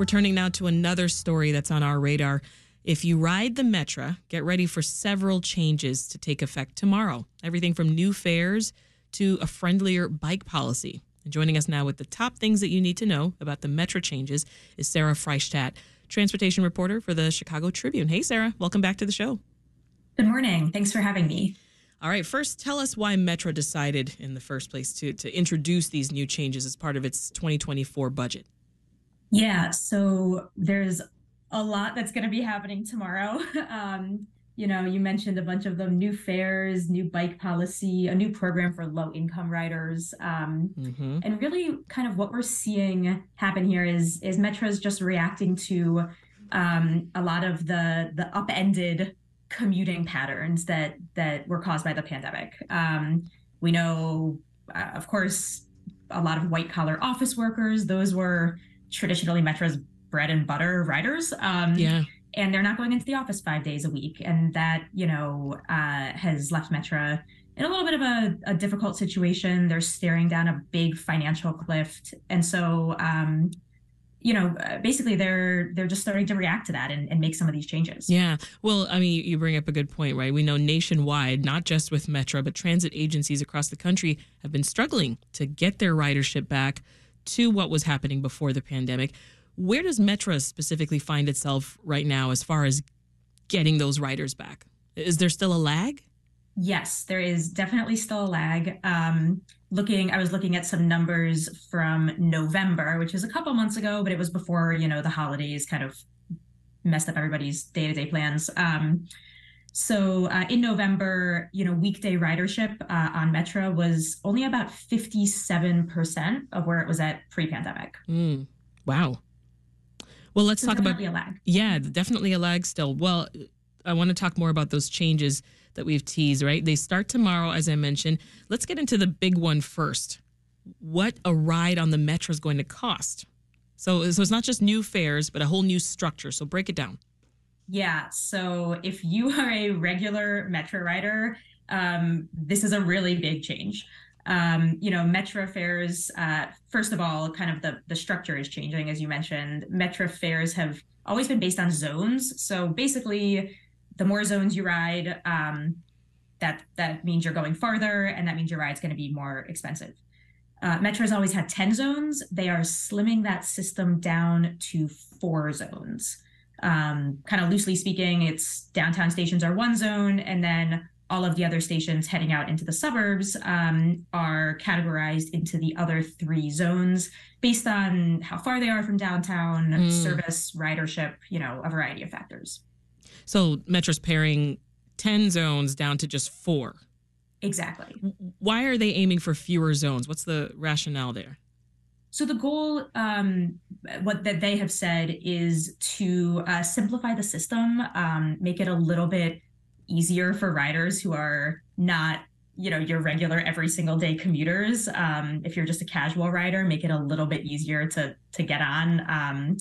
We're turning now to another story that's on our radar. If you ride the Metra, get ready for several changes to take effect tomorrow. Everything from new fares to a friendlier bike policy. And joining us now with the top things that you need to know about the Metra changes is Sarah Freistadt, transportation reporter for the Chicago Tribune. Hey, Sarah, welcome back to the show. Good morning. Thanks for having me. All right, first, tell us why Metra decided in the first place to, to introduce these new changes as part of its 2024 budget. Yeah, so there's a lot that's going to be happening tomorrow. Um, you know, you mentioned a bunch of them new fares, new bike policy, a new program for low income riders. Um, mm-hmm. And really, kind of what we're seeing happen here is, is Metra's just reacting to um, a lot of the, the upended commuting patterns that, that were caused by the pandemic. Um, we know, uh, of course, a lot of white collar office workers, those were traditionally Metra's bread and butter riders. Um, yeah. And they're not going into the office five days a week. And that, you know, uh, has left Metra in a little bit of a, a, difficult situation. They're staring down a big financial cliff. And so, um, you know, uh, basically they're they're just starting to react to that and, and make some of these changes. Yeah. Well, I mean, you bring up a good point, right? We know nationwide, not just with Metra, but transit agencies across the country have been struggling to get their ridership back to what was happening before the pandemic. Where does Metra specifically find itself right now as far as getting those riders back? Is there still a lag? Yes, there is definitely still a lag. Um, looking, I was looking at some numbers from November, which is a couple months ago, but it was before you know the holidays kind of messed up everybody's day to day plans. Um, so uh, in November, you know, weekday ridership uh, on Metra was only about 57% of where it was at pre-pandemic. Mm, wow. Well, let's so talk about a lag. Yeah, definitely a lag still. Well, I want to talk more about those changes that we've teased, right? They start tomorrow, as I mentioned. Let's get into the big one first. What a ride on the Metra is going to cost. So, so it's not just new fares, but a whole new structure. So break it down. Yeah. So if you are a regular Metra rider, um, this is a really big change. Um, you know, Metra fares, uh, first of all, kind of the, the structure is changing, as you mentioned. Metra fares have always been based on zones. So basically, the more zones you ride, um, that that means you're going farther, and that means your ride's going to be more expensive. Uh, Metra has always had 10 zones. They are slimming that system down to four zones. Um, kind of loosely speaking, it's downtown stations are one zone, and then all of the other stations heading out into the suburbs um, are categorized into the other three zones based on how far they are from downtown, mm. service, ridership, you know, a variety of factors. So Metra's paring 10 zones down to just four. Exactly. Why are they aiming for fewer zones? What's the rationale there? So the goal, um, what that they have said, is to uh, simplify the system, um, make it a little bit easier for riders who are not, you know, your regular every single day commuters. Um, if you're just a casual rider, make it a little bit easier to to get on um,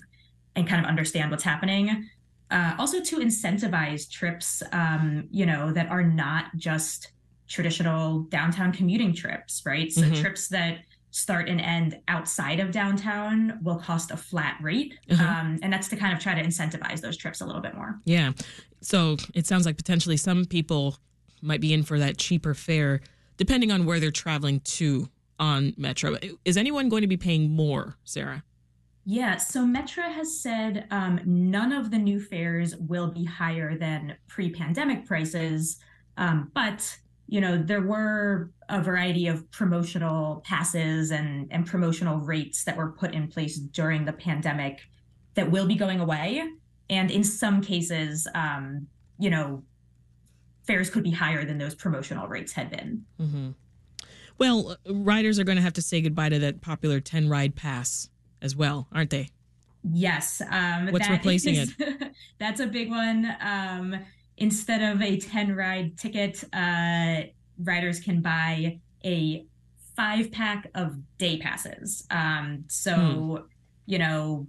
and kind of understand what's happening. Uh, also to incentivize trips, um, you know, that are not just traditional downtown commuting trips, right? So mm-hmm. trips that start and end outside of downtown will cost a flat rate. Uh-huh. Um, and that's to kind of try to incentivize those trips a little bit more. Yeah. So it sounds like potentially some people might be in for that cheaper fare, depending on where they're traveling to on Metra. Is anyone going to be paying more, Sarah? Yeah, so Metra has said um, none of the new fares will be higher than pre pandemic prices, um, but you know, there were a variety of promotional passes and, and promotional rates that were put in place during the pandemic that will be going away. And in some cases, um, you know, fares could be higher than those promotional rates had been. Mm-hmm. Well, riders are going to have to say goodbye to that popular 10 ride pass as well, aren't they? Yes. Um, What's replacing is, it? that's a big one. Um, instead of a 10 ride ticket, uh, riders can buy a five pack of day passes. Um, so, hmm. you know,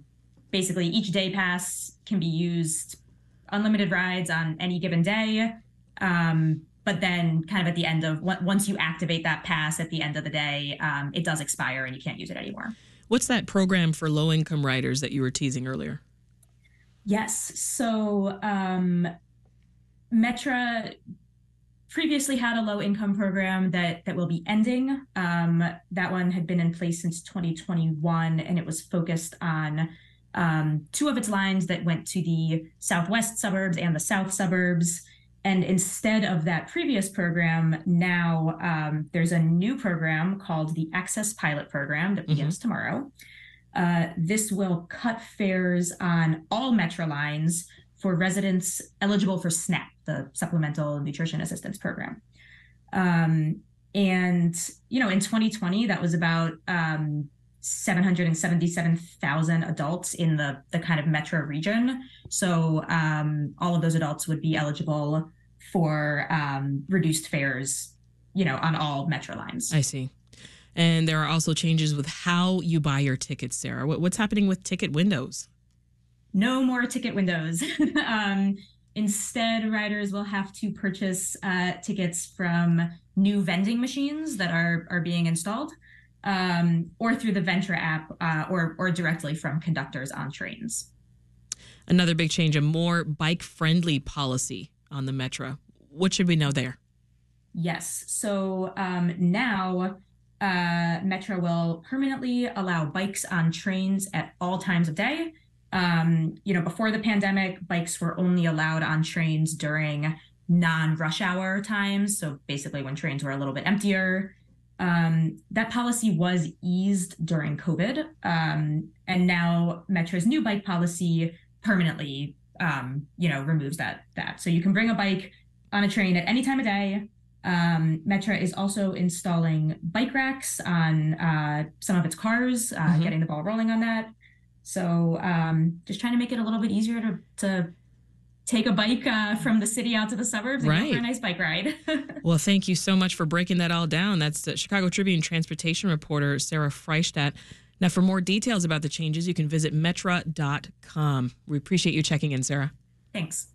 basically each day pass can be used unlimited rides on any given day. Um, but then, kind of at the end of once you activate that pass at the end of the day, um, it does expire and you can't use it anymore. What's that program for low income riders that you were teasing earlier? Yes. So, um, Metra previously had a low income program that that will be ending. Um, that one had been in place since 2021, and it was focused on um, two of its lines that went to the southwest suburbs and the south suburbs. And instead of that previous program, now um, there's a new program called the Access Pilot Program that begins mm-hmm. tomorrow. Uh, this will cut fares on all metro lines for residents eligible for SNAP, the Supplemental Nutrition Assistance Program. Um, and, you know, in 2020, that was about um, 777,000 adults in the, the kind of metro region. So um, all of those adults would be eligible for um, reduced fares, you know, on all metro lines. I see. And there are also changes with how you buy your tickets, Sarah. what's happening with ticket windows? No more ticket windows. um, instead, riders will have to purchase uh, tickets from new vending machines that are, are being installed um, or through the Ventra app uh, or, or directly from conductors on trains. Another big change a more bike friendly policy on the metro. What should we know there? Yes. So um, now uh, Metra will permanently allow bikes on trains at all times of day. Um, you know, before the pandemic, bikes were only allowed on trains during non rush hour times. So basically, when trains were a little bit emptier. Um, that policy was eased during COVID. Um, and now Metra's new bike policy permanently, um, you know, removes that, that. So you can bring a bike on a train at any time of day. Um, Metra is also installing bike racks on uh, some of its cars, uh, mm-hmm. getting the ball rolling on that. So um, just trying to make it a little bit easier to, to take a bike uh, from the city out to the suburbs and right. go for a nice bike ride. well, thank you so much for breaking that all down. That's the Chicago Tribune transportation reporter Sarah Freistadt. Now, for more details about the changes, you can visit metra.com. We appreciate you checking in, Sarah. Thanks.